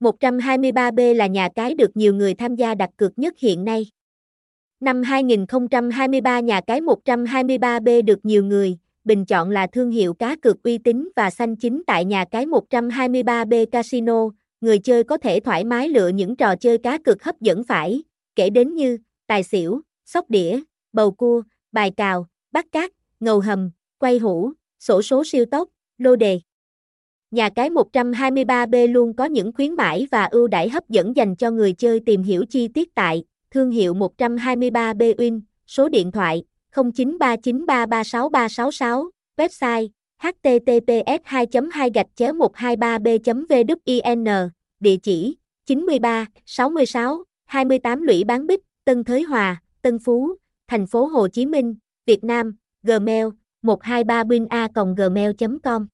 123B là nhà cái được nhiều người tham gia đặt cược nhất hiện nay. Năm 2023 nhà cái 123B được nhiều người bình chọn là thương hiệu cá cược uy tín và xanh chính tại nhà cái 123B Casino, người chơi có thể thoải mái lựa những trò chơi cá cược hấp dẫn phải, kể đến như tài xỉu, sóc đĩa, bầu cua, bài cào, bắt cát, ngầu hầm, quay hũ, sổ số siêu tốc, lô đề. Nhà cái 123B luôn có những khuyến mãi và ưu đãi hấp dẫn dành cho người chơi tìm hiểu chi tiết tại thương hiệu 123B Win, số điện thoại 0939336366, website https 2 2 gạch 123 b vn địa chỉ 93 66 28 Lũy Bán Bích, Tân Thới Hòa, Tân Phú, thành phố Hồ Chí Minh, Việt Nam, Gmail 123 bin a gmail com.